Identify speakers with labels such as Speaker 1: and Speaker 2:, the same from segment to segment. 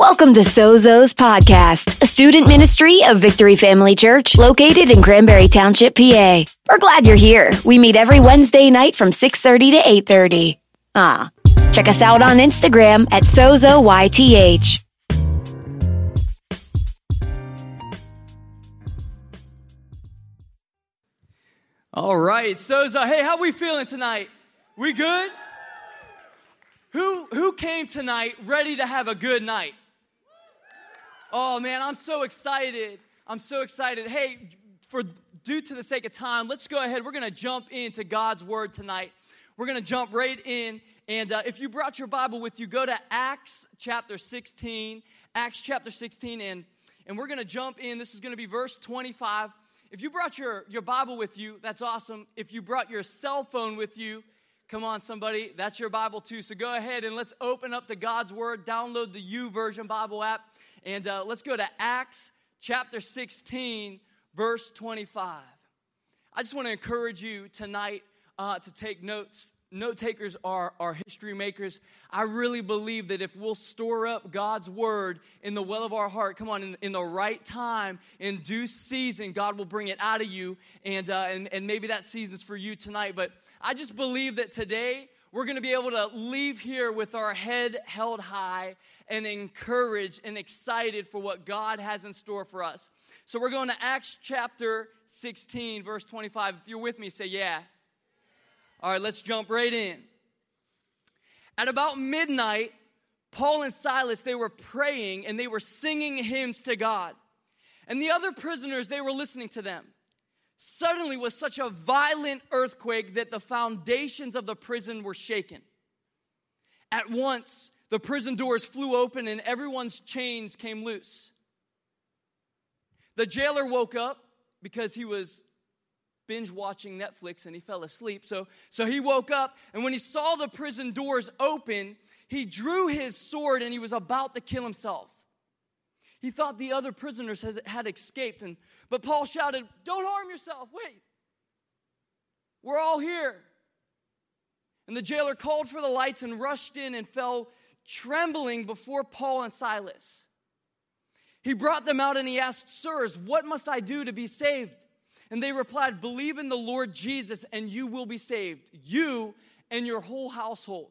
Speaker 1: Welcome to Sozo's Podcast, a student ministry of Victory Family Church located in Cranberry Township, PA. We're glad you're here. We meet every Wednesday night from 6.30 to 8.30. Ah, check us out on Instagram at SozoYTH.
Speaker 2: All right, Sozo. Hey, how we feeling tonight? We good? Who who came tonight ready to have a good night? Oh man, I'm so excited. I'm so excited. Hey, for due to the sake of time, let's go ahead. We're going to jump into God's word tonight. We're going to jump right in. And uh, if you brought your Bible with you, go to Acts chapter 16. Acts chapter 16, and, and we're going to jump in. This is going to be verse 25. If you brought your, your Bible with you, that's awesome. If you brought your cell phone with you, come on, somebody, that's your Bible too. So go ahead and let's open up to God's Word, download the YouVersion Bible app, and uh, let's go to Acts chapter 16, verse 25. I just want to encourage you tonight uh, to take notes. Note takers are, are history makers. I really believe that if we'll store up God's word in the well of our heart, come on, in, in the right time, in due season, God will bring it out of you. And, uh, and, and maybe that season's for you tonight. But I just believe that today we're going to be able to leave here with our head held high and encouraged and excited for what God has in store for us. So we're going to Acts chapter 16, verse 25. If you're with me, say yeah. All right, let's jump right in. At about midnight, Paul and Silas, they were praying and they were singing hymns to God. And the other prisoners, they were listening to them. Suddenly was such a violent earthquake that the foundations of the prison were shaken. At once, the prison doors flew open and everyone's chains came loose. The jailer woke up because he was binge watching Netflix and he fell asleep. So, so he woke up, and when he saw the prison doors open, he drew his sword and he was about to kill himself. He thought the other prisoners had, escaped, and, but Paul shouted, Don't harm yourself, wait. We're all here. And the jailer called for the lights and rushed in and fell trembling before Paul and Silas. He brought them out and he asked, Sirs, what must I do to be saved? And they replied, Believe in the Lord Jesus and you will be saved, you and your whole household.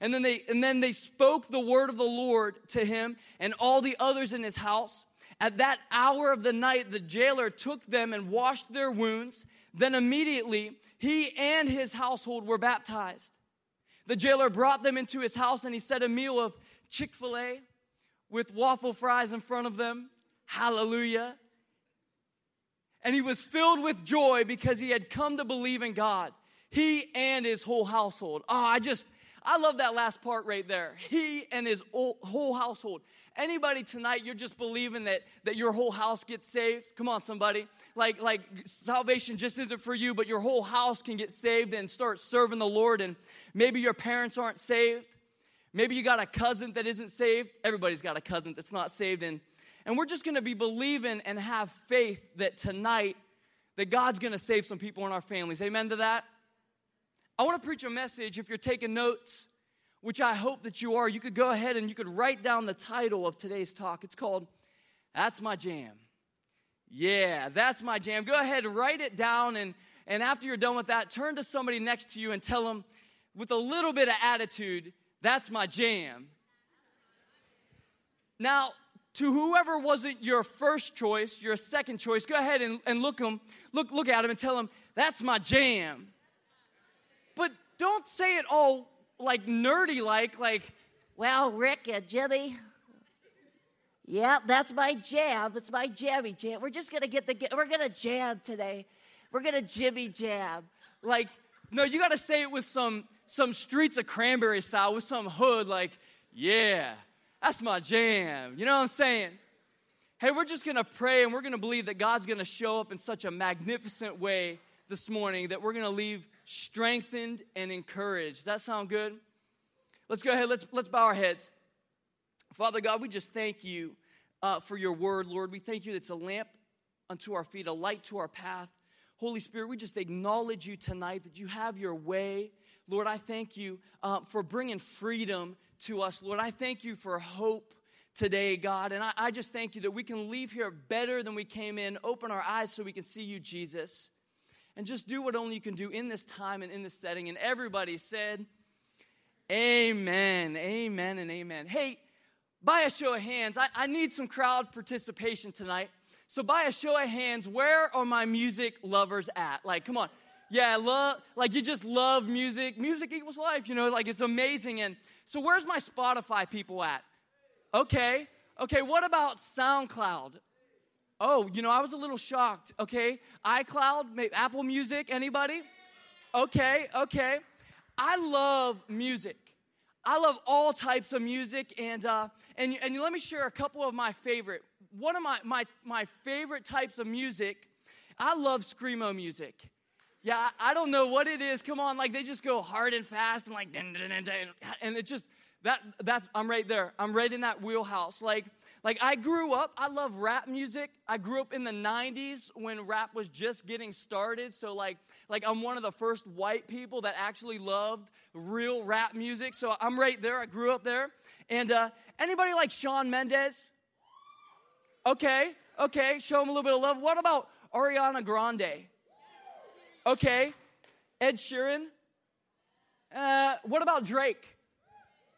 Speaker 2: And then they and then they spoke the word of the Lord to him and all the others in his house. At that hour of the night, the jailer took them and washed their wounds. Then immediately he and his household were baptized. The jailer brought them into his house and he set a meal of Chick fil A with waffle fries in front of them. Hallelujah. And he was filled with joy because he had come to believe in God, he and his whole household. Oh, I just, I love that last part right there. He and his whole household. Anybody tonight, you're just believing that, that your whole house gets saved? Come on, somebody. Like, like salvation just isn't for you, but your whole house can get saved and start serving the Lord. And maybe your parents aren't saved. Maybe you got a cousin that isn't saved. Everybody's got a cousin that's not saved. And and we're just going to be believing and have faith that tonight that God's going to save some people in our families. Amen to that. I want to preach a message if you're taking notes, which I hope that you are. You could go ahead and you could write down the title of today's talk. It's called That's My Jam. Yeah, that's my jam. Go ahead, write it down and and after you're done with that, turn to somebody next to you and tell them with a little bit of attitude, that's my jam. Now, to whoever wasn't your first choice, your second choice, go ahead and, and look them, look, look at them and tell them, that's my jam. But don't say it all like nerdy like, like,
Speaker 3: well, Rick and Jimmy, yeah, that's my jam. It's my jammy jam. We're just gonna get the we're gonna jam today. We're gonna Jimmy jam.
Speaker 2: Like, no, you gotta say it with some some streets of cranberry style, with some hood, like, yeah, that's my jam. You know what I'm saying? Hey, we're just gonna pray and we're gonna believe that God's gonna show up in such a magnificent way this morning that we're gonna leave strengthened and encouraged. Does that sound good? Let's go ahead, let's, let's bow our heads. Father God, we just thank you uh, for your word, Lord. We thank you it's a lamp unto our feet, a light to our path. Holy Spirit, we just acknowledge you tonight that you have your way. Lord, I thank you uh, for bringing freedom to us. Lord, I thank you for hope today, God. And I, I just thank you that we can leave here better than we came in, open our eyes so we can see you, Jesus, and just do what only you can do in this time and in this setting. And everybody said, Amen, amen, and amen. Hey, by a show of hands, I, I need some crowd participation tonight. So, by a show of hands, where are my music lovers at? Like, come on. Yeah, love, like you just love music. Music equals life, you know, like it's amazing. And so, where's my Spotify people at? Okay, okay, what about SoundCloud? Oh, you know, I was a little shocked. Okay, iCloud, Apple Music, anybody? Okay, okay. I love music. I love all types of music, and uh, and and let me share a couple of my favorite. One of my my my favorite types of music. I love screamo music. Yeah, I don't know what it is. Come on, like they just go hard and fast and like and it just that that's I'm right there. I'm right in that wheelhouse. Like like I grew up, I love rap music. I grew up in the 90s when rap was just getting started. So like like I'm one of the first white people that actually loved real rap music. So I'm right there. I grew up there. And uh, anybody like Shawn Mendes? Okay, okay, show him a little bit of love. What about Ariana Grande? Okay, Ed Sheeran. Uh, what about Drake?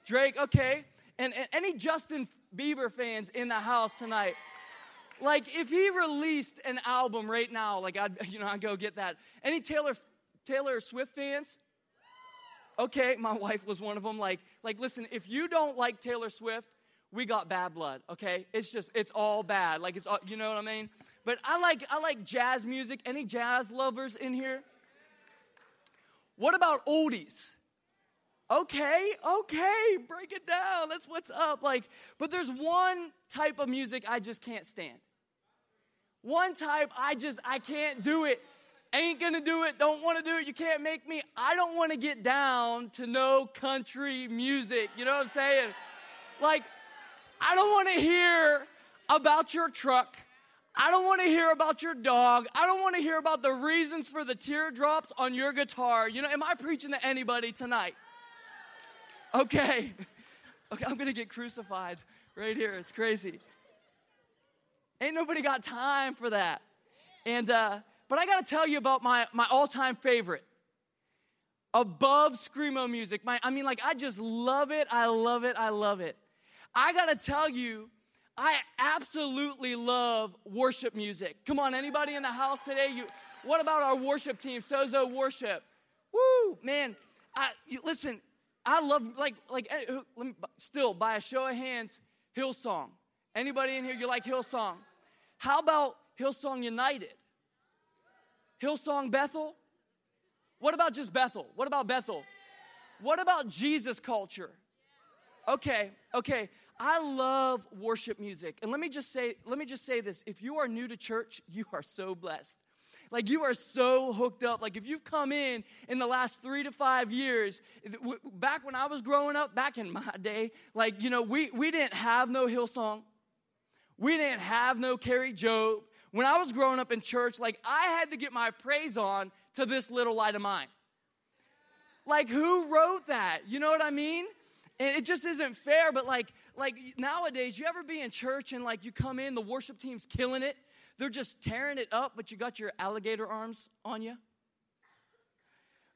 Speaker 2: Drake, okay. And, and any Justin Bieber fans in the house tonight? Like, if he released an album right now, like I'd, you know, I'd go get that. Any Taylor Taylor Swift fans? Okay, my wife was one of them. Like, like, listen, if you don't like Taylor Swift, we got bad blood. Okay, it's just it's all bad. Like it's all, you know what I mean. But I like I like jazz music. Any jazz lovers in here? What about oldies? Okay, okay, break it down. That's what's up. Like, but there's one type of music I just can't stand. One type I just I can't do it. Ain't gonna do it, don't wanna do it, you can't make me. I don't wanna get down to no country music. You know what I'm saying? Like, I don't wanna hear about your truck. I don't want to hear about your dog. I don't want to hear about the reasons for the teardrops on your guitar. You know, am I preaching to anybody tonight? Okay. Okay, I'm gonna get crucified right here. It's crazy. Ain't nobody got time for that. And uh, but I gotta tell you about my my all-time favorite. Above screamo music. My I mean, like I just love it. I love it. I love it. I gotta tell you, I absolutely love worship music. Come on, anybody in the house today? You, what about our worship team, Sozo Worship? Woo, man! I, you, listen, I love like like eh, me still by a show of hands, Hillsong. Anybody in here you like Hillsong? How about Hillsong United? Hillsong Bethel? What about just Bethel? What about Bethel? What about Jesus culture? Okay, okay. I love worship music. And let me just say let me just say this. If you are new to church, you are so blessed. Like you are so hooked up. Like if you've come in in the last three to five years, back when I was growing up, back in my day, like, you know, we, we didn't have no Hillsong. We didn't have no Kari Jobe. When I was growing up in church, like I had to get my praise on to this little light of mine. Like who wrote that? You know what I mean? And it just isn't fair, but like like nowadays, you ever be in church and like you come in, the worship team's killing it, they're just tearing it up, but you got your alligator arms on you.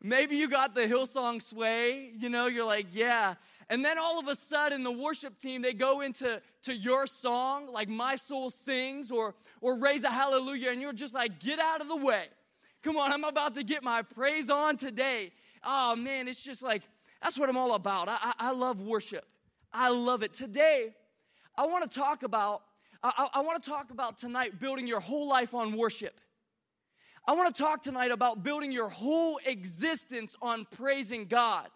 Speaker 2: Maybe you got the Hillsong sway, you know, you're like, yeah. And then all of a sudden, the worship team, they go into to your song, like My Soul Sings or, or Raise a Hallelujah, and you're just like, get out of the way. Come on, I'm about to get my praise on today. Oh man, it's just like, that's what I'm all about. I, I, I love worship. I love it. Today, I want to talk about I, I want to talk about tonight building your whole life on worship. I want to talk tonight about building your whole existence on praising God.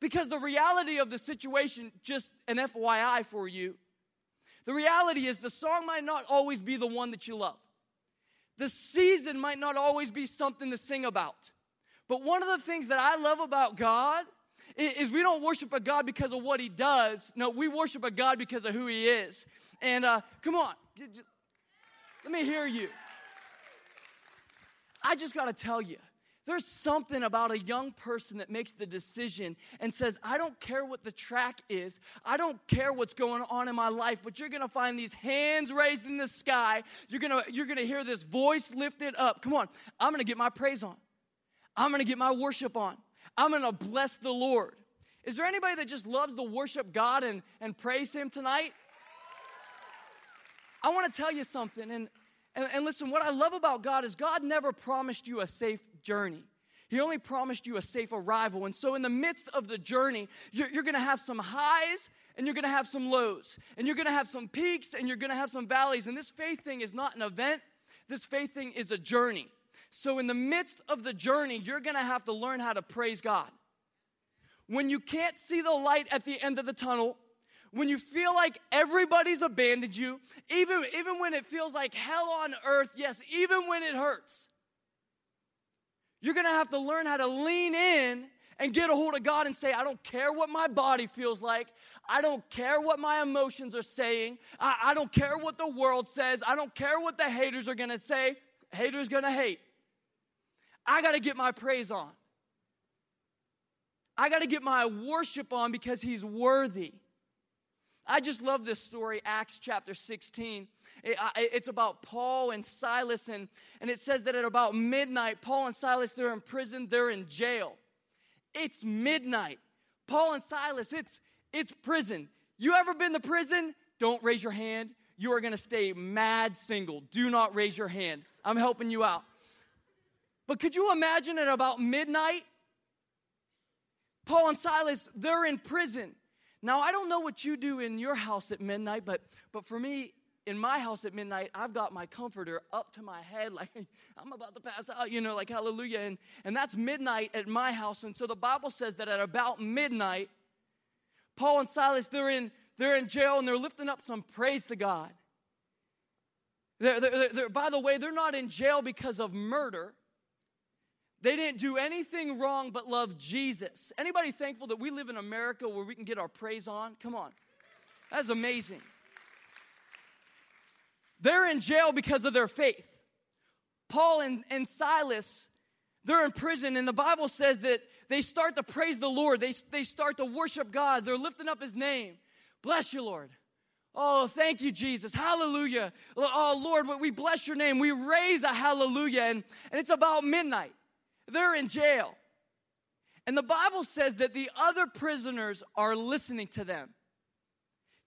Speaker 2: Because the reality of the situation, just an FYI for you, the reality is the song might not always be the one that you love. The season might not always be something to sing about. But one of the things that I love about God is we don't worship a God because of what he does. No, we worship a God because of who he is. And uh, come on, let me hear you. I just got to tell you There's something about a young person that makes the decision and says, I don't care what the track is. I don't care what's going on in my life, but you're going to find these hands raised in the sky. You're going to you're going to hear this voice lifted up. Come on. I'm going to get my praise on. I'm going to get my worship on. I'm going to bless the Lord. Is there anybody that just loves to worship God and, and praise Him tonight? I want to tell you something. And, and, and listen, what I love about God is God never promised you a safe journey. He only promised you a safe arrival. And so, in the midst of the journey, you're, you're going to have some highs and you're going to have some lows. And you're going to have some peaks and you're going to have some valleys. And this faith thing is not an event, this faith thing is a journey. So, in the midst of the journey, you're going to have to learn how to praise God. When you can't see the light at the end of the tunnel, when you feel like everybody's abandoned you, even, even when it feels like hell on earth, yes, even when it hurts, you're gonna have to learn how to lean in and get a hold of God and say, I don't care what my body feels like. I don't care what my emotions are saying. I, I don't care what the world says. I don't care what the haters are gonna say. Haters gonna hate. I gotta get my praise on. I gotta get my worship on because He's worthy. I just love this story, Acts chapter 16. It, it's about Paul and Silas, and, and it says that at about midnight, Paul and Silas, they're in prison, they're in jail. It's midnight. Paul and Silas, it's, it's prison. You ever been to prison? Don't raise your hand. You are gonna stay mad single. Do not raise your hand. I'm helping you out. But could you imagine at about midnight? Paul and Silas, they're in prison. Now, I don't know what you do in your house at midnight, but, but for me, in my house at midnight, I've got my comforter up to my head, like I'm about to pass out, you know, like hallelujah. And, and that's midnight at my house. And so the Bible says that at about midnight, Paul and Silas, they're in, they're in jail and they're lifting up some praise to God. They're, they're, they're, by the way, they're not in jail because of murder. They didn't do anything wrong but love Jesus. Anybody thankful that we live in America where we can get our praise on? Come on. That's amazing. They're in jail because of their faith. Paul and, and Silas, they're in prison, and the Bible says that they start to praise the Lord. They, they start to worship God. They're lifting up his name. Bless you, Lord. Oh, thank you, Jesus. Hallelujah. Oh, Lord, we bless your name. We raise a hallelujah. And, and it's about midnight. They're in jail. And the Bible says that the other prisoners are listening to them.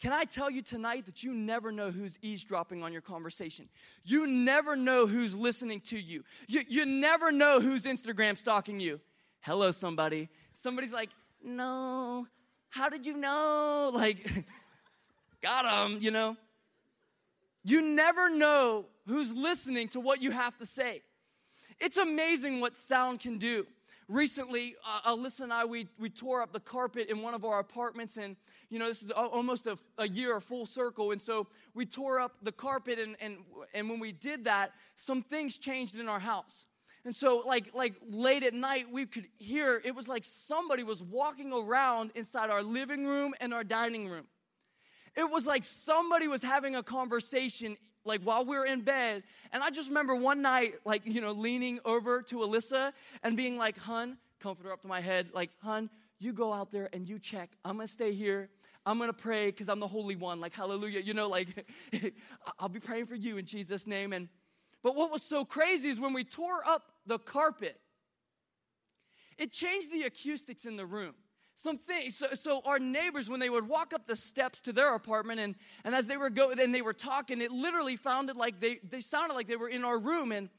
Speaker 2: Can I tell you tonight that you never know who's eavesdropping on your conversation? You never know who's listening to you. You, you never know who's Instagram stalking you. Hello, somebody. Somebody's like, no, how did you know? Like, got him, you know. You never know who's listening to what you have to say. It's amazing what sound can do. Recently, uh, Alyssa and I, we, we tore up the carpet in one of our apartments, and you know, this is almost a, a year, a full circle. And so we tore up the carpet, and, and, and when we did that, some things changed in our house. And so, like, like late at night, we could hear it was like somebody was walking around inside our living room and our dining room. It was like somebody was having a conversation like while we were in bed. And I just remember one night, like, you know, leaning over to Alyssa and being like, hun, comfort her up to my head, like, hun, you go out there and you check. I'm gonna stay here. I'm gonna pray because I'm the Holy One. Like, hallelujah. You know, like, I'll be praying for you in Jesus' name. And but what was so crazy is when we tore up the carpet, it changed the acoustics in the room some things. So, so, our neighbors, when they would walk up the steps to their apartment, and, and as they were going, and they were talking, it literally sounded like they, they sounded like they were in our room, and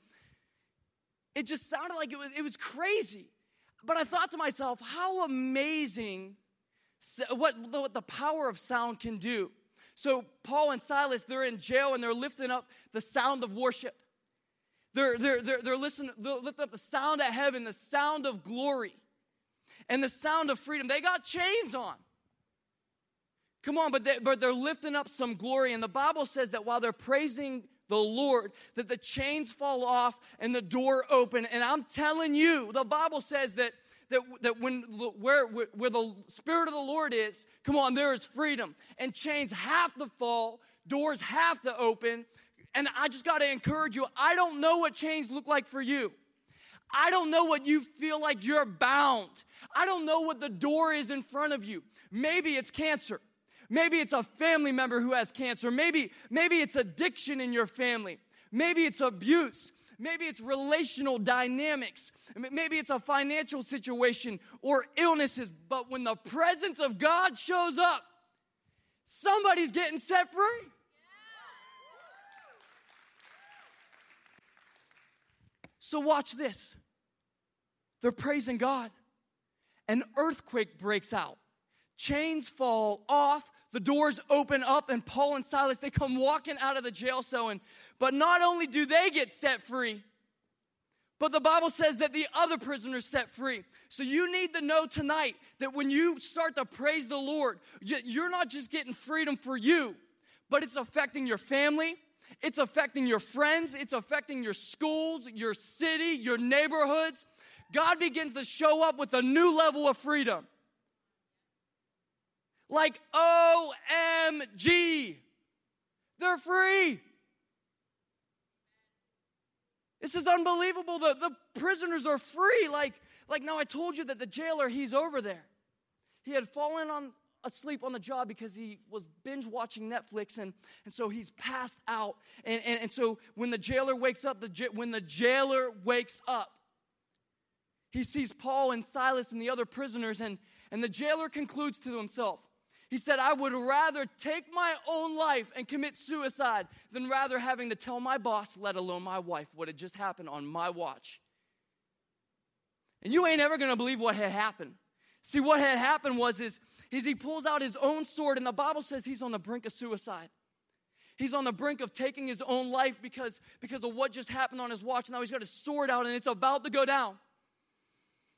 Speaker 2: it just sounded like it was, it was crazy. But I thought to myself, how amazing what, what the power of sound can do. So Paul and Silas, they're in jail and they're lifting up the sound of worship. They're, they're, they're, they're listening, they're lifting up the sound of heaven, the sound of glory and the sound of freedom. They got chains on. Come on, but, they, but they're lifting up some glory. And the Bible says that while they're praising the Lord, that the chains fall off and the door open. And I'm telling you, the Bible says that that, that when where, where the spirit of the Lord is, come on, there is freedom. And chains have to fall, doors have to open. And I just got to encourage you, I don't know what chains look like for you. I don't know what you feel like you're bound. I don't know what the door is in front of you. Maybe it's cancer. Maybe it's a family member who has cancer. Maybe, maybe it's addiction in your family. Maybe it's abuse. Maybe it's relational dynamics. Maybe it's a financial situation or illnesses. But when the presence of God shows up, somebody's getting set free. So, watch this. They're praising God. An earthquake breaks out. Chains fall off. The doors open up, and Paul and Silas, they come walking out of the jail cell. And, but not only do they get set free, but the Bible says that the other prisoners set free. So you need to know tonight that when you start to praise the Lord, you're not just getting freedom for you, but it's affecting your family, it's affecting your friends, it's affecting your schools, your city, your neighborhoods. God begins to show up with a new level of freedom. Like OMG, they're free. This is unbelievable. The, the prisoners are free. Like, like now I told you that the jailer, he's over there. He had fallen on asleep on the job because he was binge watching Netflix and, and so he's passed out. And, and, and so when the jailer wakes up, the, when the jailer wakes up, he sees Paul and Silas and the other prisoners, and, and the jailer concludes to himself. He said, I would rather take my own life and commit suicide than rather having to tell my boss, let alone my wife, what had just happened on my watch. And you ain't ever gonna believe what had happened. See, what had happened was is, is he pulls out his own sword, and the Bible says he's on the brink of suicide. He's on the brink of taking his own life because, because of what just happened on his watch. Now he's got his sword out and it's about to go down.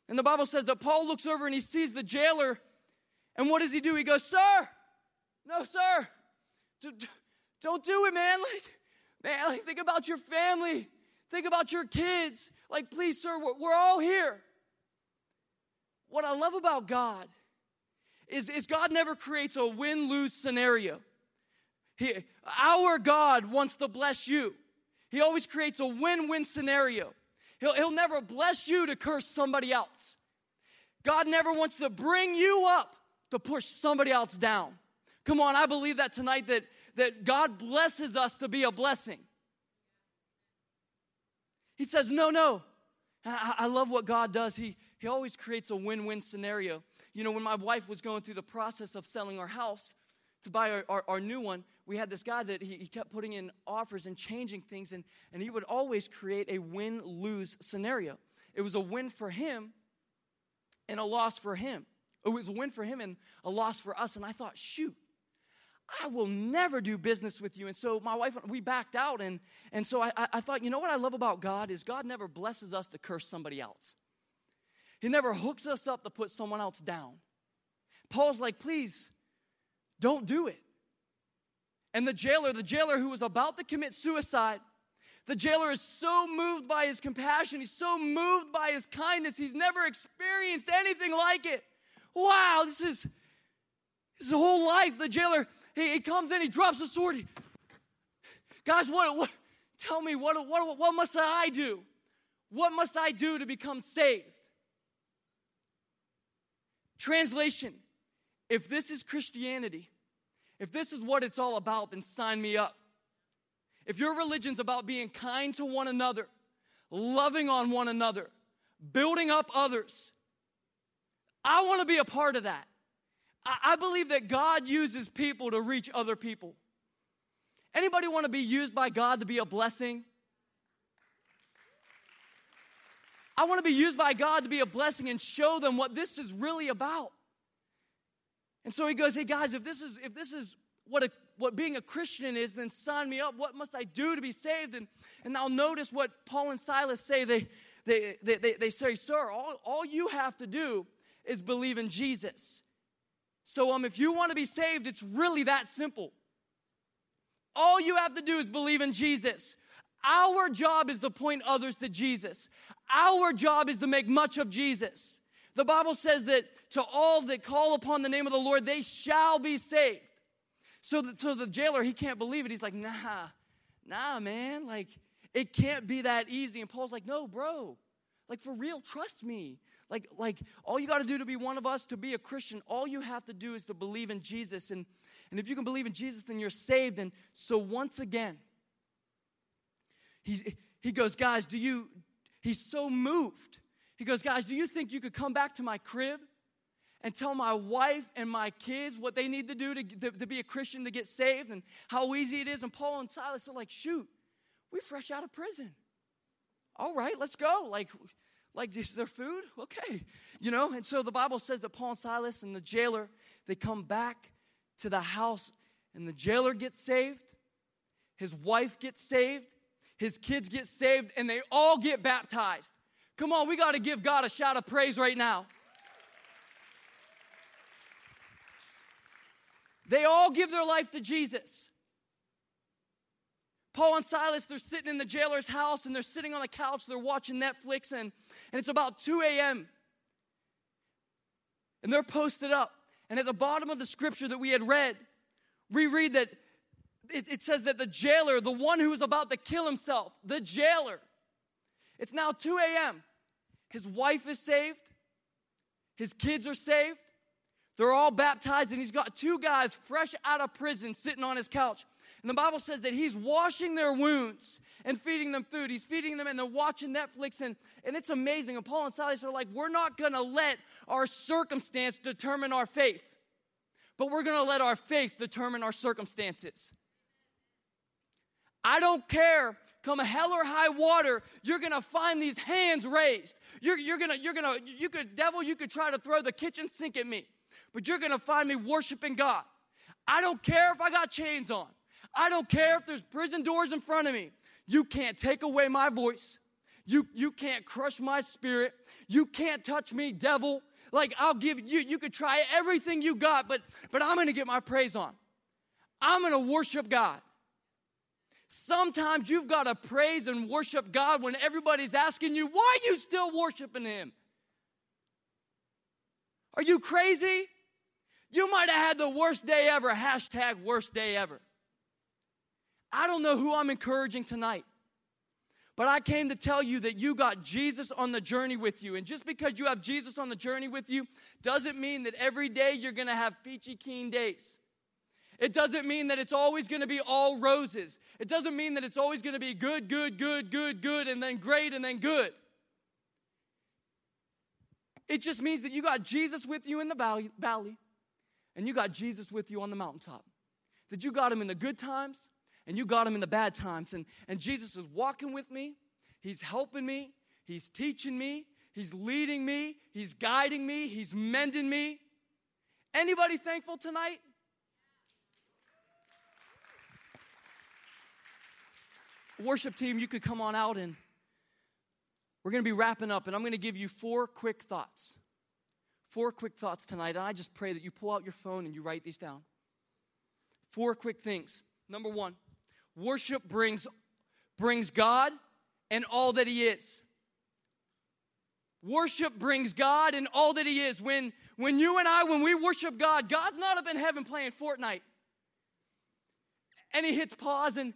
Speaker 2: And the Bible says that Paul looks over and he sees the jailer. And what does he do? He goes, Sir, no, sir, don't do it, man. Like, man, like, think about your family, think about your kids. Like, please, sir, we're, all here. What I love about God is, is God never creates a win lose scenario. He, our God wants to bless you, He always creates a win win scenario. He'll, he'll never bless you to curse somebody else. God never wants to bring you up to push somebody else down. Come on, I believe that tonight that, that God blesses us to be a blessing. He says, No, no. I, I love what God does. He, he always creates a win win scenario. You know, when my wife was going through the process of selling our house to buy our, our, our new one, we had this guy that he, he kept putting in offers and changing things, and, and he would always create a win lose scenario. It was a win for him and a loss for him. It was a win for him and a loss for us. And I thought, shoot, I will never do business with you. And so my wife, we backed out. And, and so I, I thought, you know what I love about God is God never blesses us to curse somebody else. He never hooks us up to put someone else down. Paul's like, please, don't do it. And the jailer, the jailer who was about to commit suicide, the jailer is so moved by his compassion. He's so moved by his kindness. He's never experienced anything like it. Wow, this is his whole life. The jailer, he, he comes in, he drops the sword. He, Guys, what, what, tell me, what, what, what must I do? What must I do to become saved? Translation If this is Christianity, if this is what it's all about, then sign me up. If your religion's about being kind to one another, loving on one another, building up others, I want to be a part of that. I, believe that God uses people to reach other people. Anybody want to be used by God to be a blessing? I want to be used by God to be a blessing and show them what this is really about. And so he goes, "Hey guys, if this is if this is what a what being a Christian is, then sign me up. What must I do to be saved?" And and now notice what Paul and Silas say. They they they, they, they say, "Sir, all, all you have to do is believe in Jesus." So um, if you want to be saved, it's really that simple. All you have to do is believe in Jesus. Our job is to point others to Jesus. Our job is to make much of Jesus. The Bible says that to all that call upon the name of the Lord, they shall be saved. So the, so the jailer, he can't believe it. He's like, nah, nah, man. Like, it can't be that easy. And Paul's like, no, bro. Like for real, trust me. Like, like all you got to do to be one of us, to be a Christian, all you have to do is to believe in Jesus. And, and if you can believe in Jesus, then you're saved. And so once again, he's, he goes, guys, do you, he's so moved. He goes, guys, do you think you could come back to my crib and tell my wife and my kids what they need to do to, to, to be a Christian to get saved and how easy it is? And Paul and Silas are like, shoot, we fresh out of prison. All right, let's go. Like, like, is there food? Okay. You know, and so the Bible says that Paul and Silas and the jailer, they come back to the house, and the jailer gets saved, his wife gets saved, his kids get saved, and they all get baptized. Come on, we got to give God a shout of praise right now. They all give their life to Jesus. Paul and Silas, they're sitting in the jailer's house and they're sitting on the couch, they're watching Netflix, and, and it's about 2 a.m. And they're posted up. And at the bottom of the scripture that we had read, we read that it, it says that the jailer, the one who was about to kill himself, the jailer, it's now 2 a.m. His wife is saved, his kids are saved, they're all baptized, and he's got two guys fresh out of prison sitting on his couch. And the Bible says that he's washing their wounds and feeding them food. He's feeding them and they're watching Netflix and, and it's amazing. And Paul and Silas are like, we're not gonna let our circumstance determine our faith, but we're gonna let our faith determine our circumstances. I don't care come hell or high water, you're gonna find these hands raised. You're, you're gonna, you're gonna, you could, devil, you could try to throw the kitchen sink at me, but you're gonna find me worshiping God. I don't care if I got chains on. I don't care if there's prison doors in front of me. You can't take away my voice. You, you can't crush my spirit. You can't touch me, devil. Like I'll give you, you could try everything you got, but, but I'm gonna get my praise on. I'm gonna worship God. Sometimes you've got to praise and worship God when everybody's asking you, why are you still worshiping Him? Are you crazy? You might have had the worst day ever. Hashtag worst day ever. I don't know who I'm encouraging tonight, but I came to tell you that you got Jesus on the journey with you. And just because you have Jesus on the journey with you doesn't mean that every day you're going to have peachy keen days. It doesn't mean that it's always going to be all roses. It doesn't mean that it's always going to be good, good, good, good, good, and then great, and then good. It just means that you got Jesus with you in the valley, valley and you got Jesus with you on the mountaintop. That you got him in the good times and you got him in the bad times. And, and Jesus is walking with me, he's helping me, he's teaching me, he's leading me, he's guiding me, he's mending me. Anybody thankful tonight? Worship team, you could come on out and we're going to be wrapping up, and I'm going to give you four quick thoughts. Four quick thoughts tonight, and I just pray that you pull out your phone and you write these down. Four quick things. Number one, worship brings, brings God and all that He is. Worship brings God and all that He is. When, when you and I, when we worship God, God's not up in heaven playing Fortnite. And He hits pause and,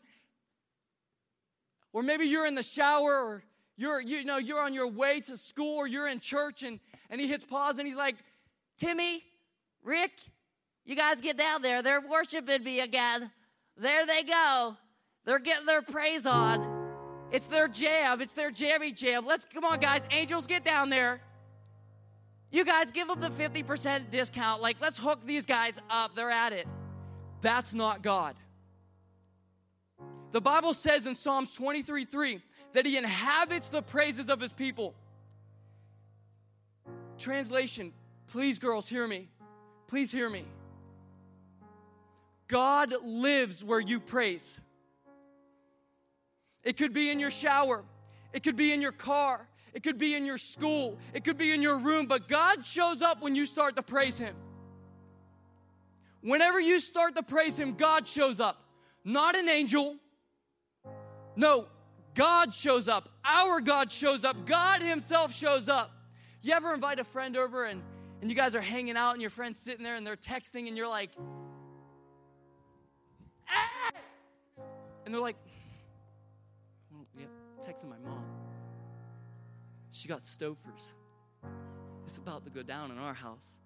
Speaker 2: or maybe you're in the shower or you're, you know, you're on your way to school or you're in church and, and he hits pause and he's like,
Speaker 3: Timmy, Rick, you guys get down there. They're worshiping me again. There they go. They're getting their praise on. It's their jam. It's their jammy jam. Let's come on, guys. Angels, get down there. You guys give them the 50% discount. Like, let's hook these guys up. They're at it.
Speaker 2: That's not God. The Bible says in Psalms 23 3 that he inhabits the praises of his people. Translation, please, girls, hear me. Please hear me. God lives where you praise. It could be in your shower, it could be in your car, it could be in your school, it could be in your room, but God shows up when you start to praise Him. Whenever you start to praise Him, God shows up. Not an angel. No, God shows up. Our God shows up. God Himself shows up. You ever invite a friend over and, and you guys are hanging out and your friend's sitting there and they're texting and you're like, ah! and they're like, well, yeah, texting my mom. She got Stouffer's. It's about to go down in our house.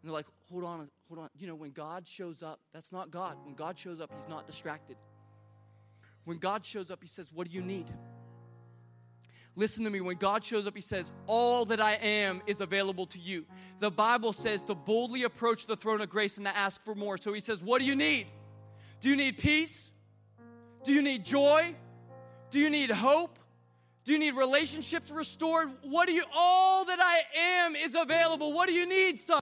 Speaker 2: And they're like, hold on, hold on. You know, when God shows up, that's not God. When God shows up, He's not distracted. When God shows up, He says, What do you need? Listen to me. When God shows up, He says, All that I am is available to you. The Bible says to boldly approach the throne of grace and to ask for more. So He says, What do you need? Do you need peace? Do you need joy? Do you need hope? Do you need relationships restored? What do you, all that I am is available. What do you need, son?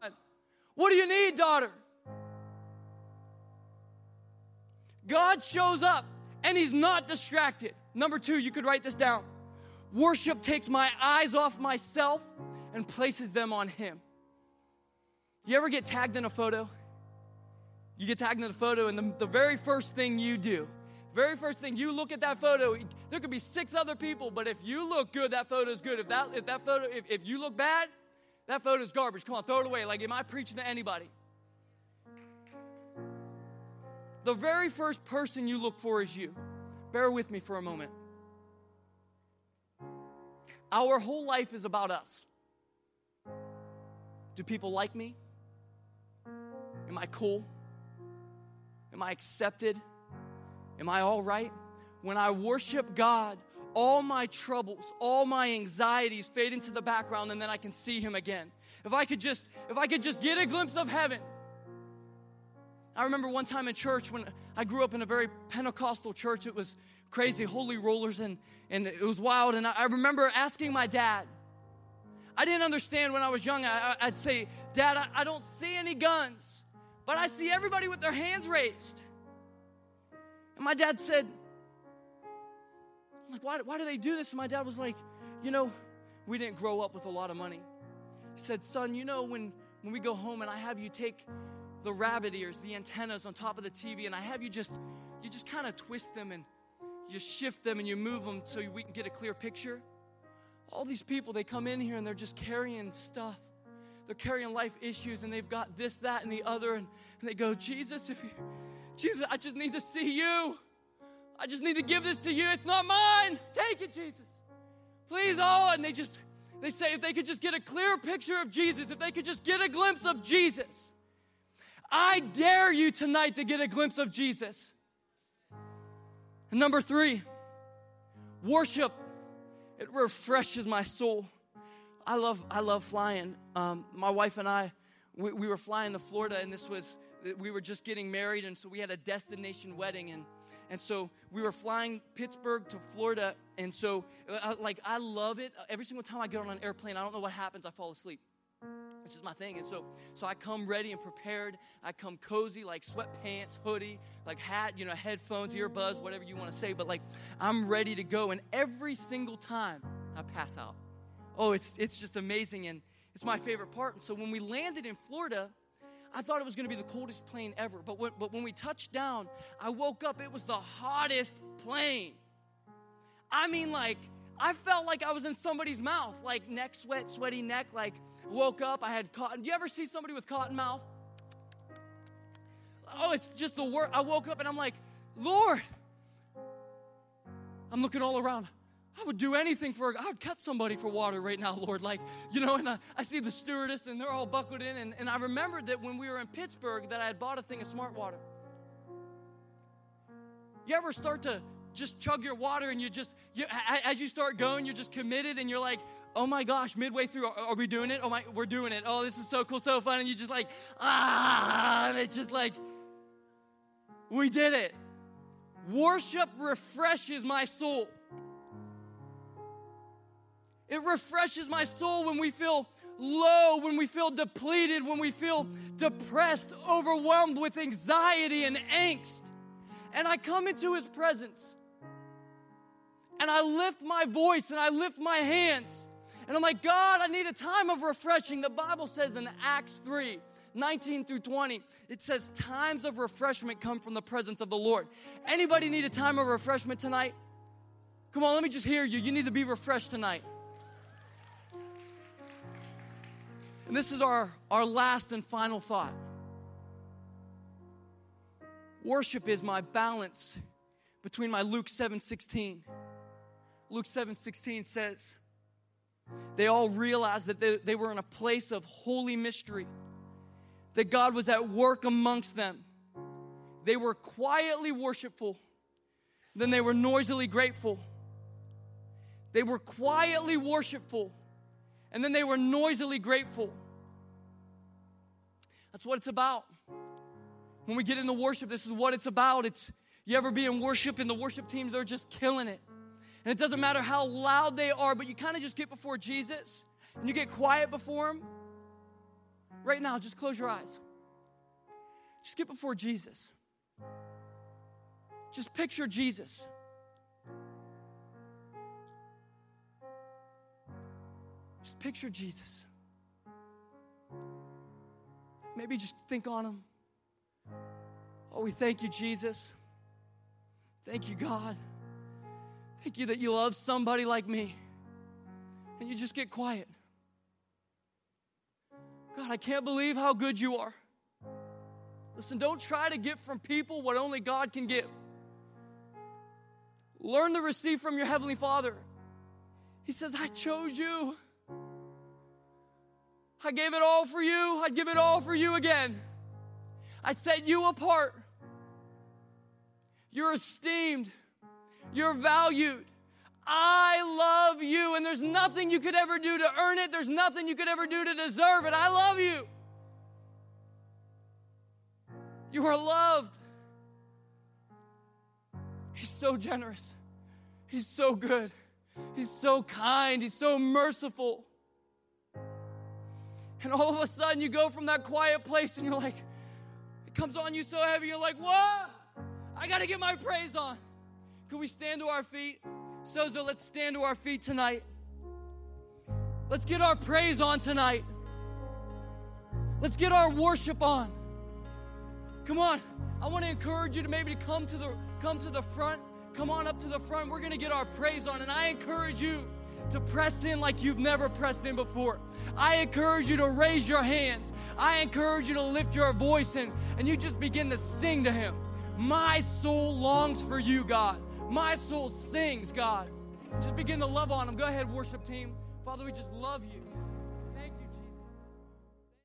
Speaker 2: What do you need, daughter? God shows up and he's not distracted. Number two, you could write this down. Worship takes my eyes off myself and places them on him. You ever get tagged in a photo? You get tagged in a photo, and the, the very first thing you do very first thing you look at that photo there could be six other people but if you look good that photo is good if that if that photo if, if you look bad that photo is garbage come on throw it away like am i preaching to anybody the very first person you look for is you bear with me for a moment our whole life is about us do people like me am i cool am i accepted Am I all right? When I worship God, all my troubles, all my anxieties fade into the background and then I can see him again. If I could just if I could just get a glimpse of heaven. I remember one time in church when I grew up in a very Pentecostal church, it was crazy, holy rollers, and, and it was wild. And I, remember asking my dad, I didn't understand when I was young. I, would say, Dad, I, I don't see any guns, but I see everybody with their hands raised. And my dad said, I'm like, why, why do they do this? And my dad was like, you know, we didn't grow up with a lot of money. He said, son, you know, when, when we go home and I have you take the rabbit ears, the antennas on top of the TV, and I have you just, you just kind of twist them and you shift them and you move them so we can get a clear picture. All these people, they come in here and they're just carrying stuff. They're carrying life issues and they've got this, that, and the other. And, and they go, Jesus, if you, Jesus, I just need to see you. I just need to give this to you. It's not mine. Take it, Jesus. Please, oh, and they just, they say if they could just get a clear picture of Jesus, if they could just get a glimpse of Jesus. I dare you tonight to get a glimpse of Jesus. And number three, worship. It refreshes my soul. I love, I love flying. Um, my wife and I, we, we were flying to Florida, and this was we were just getting married, and so we had a destination wedding, and and so we were flying Pittsburgh to Florida, and so uh, like I love it. Every single time I get on an airplane, I don't know what happens. I fall asleep. It's just my thing. And so, so I come ready and prepared. I come cozy, like sweatpants, hoodie, like hat, you know, headphones, earbuds, whatever you want to say. But like, I'm ready to go. And every single time I pass out. Oh, it's it's just amazing, and it's my favorite part. And so when we landed in Florida, I thought it was going to be the coldest plane ever. But when, but when we touched down, I woke up, it was the hottest plane. I mean, like, I felt like I was in somebody's mouth, like neck sweat, sweaty neck. Like, woke up, I had cotton. Do you ever see somebody with cotton mouth? Oh, it's just the word. I woke up and I'm like, Lord, I'm looking all around. I would do anything for, I would cut somebody for water right now, Lord. Like, you know, and I, I see the stewardess and they're all buckled in. And, and I remembered that when we were in Pittsburgh that I had bought a thing of smart water. You ever start to just chug your water and you just, you, as you start going, you're just committed and you're like, oh my gosh, midway through, are, are we doing it? Oh my, we're doing it. Oh, this is so cool, so fun. And you just like, ah, and it's just like, we did it. Worship refreshes my soul. It refreshes my soul when we feel low, when we feel depleted, when we feel depressed, overwhelmed with anxiety and angst. And I come into His presence and I lift my voice and I lift my hands. And I'm like, God, I need a time of refreshing. The Bible says in Acts 3 19 through 20, it says, Times of refreshment come from the presence of the Lord. Anybody need a time of refreshment tonight? Come on, let me just hear you. You need to be refreshed tonight. And this is our, our last and final thought. Worship is my balance between my Luke 7 16. Luke 7 16 says, they all realized that they, they were in a place of holy mystery, that God was at work amongst them. They were quietly worshipful, then they were noisily grateful. They were quietly worshipful, and then they were noisily grateful. That's what it's about. When we get into worship, this is what it's about. It's you ever be in worship and the worship teams, they're just killing it. And it doesn't matter how loud they are, but you kind of just get before Jesus and you get quiet before Him. Right now, just close your eyes. Just get before Jesus. Just picture Jesus. Just picture Jesus. Maybe just think on him. Oh, we thank you, Jesus. Thank you, God. Thank you that you love somebody like me. And you just get quiet. God, I can't believe how good you are. Listen, don't try to get from people what only God can give. Learn to receive from your Heavenly Father. He says, I chose you. I gave it all for you. I'd give it all for you again. I set you apart. You're esteemed. You're valued. I love you, and there's nothing you could ever do to earn it. There's nothing you could ever do to deserve it. I love you. You are loved. He's so generous. He's so good. He's so kind. He's so merciful. And all of a sudden, you go from that quiet place and you're like, it comes on you so heavy, you're like, what? I got to get my praise on. Can we stand to our feet? Sozo, let's stand to our feet tonight. Let's get our praise on tonight. Let's get our worship on. Come on. I want to encourage you to maybe come to the come to the front. Come on up to the front. We're going to get our praise on and I encourage you to press in like you've never pressed in before. I encourage you to raise your hands. I encourage you to lift your voice and, and you just begin to sing to Him. My soul longs for you, God. My soul sings, God. Just begin to love on Him. Go ahead, worship team. Father, we just love you.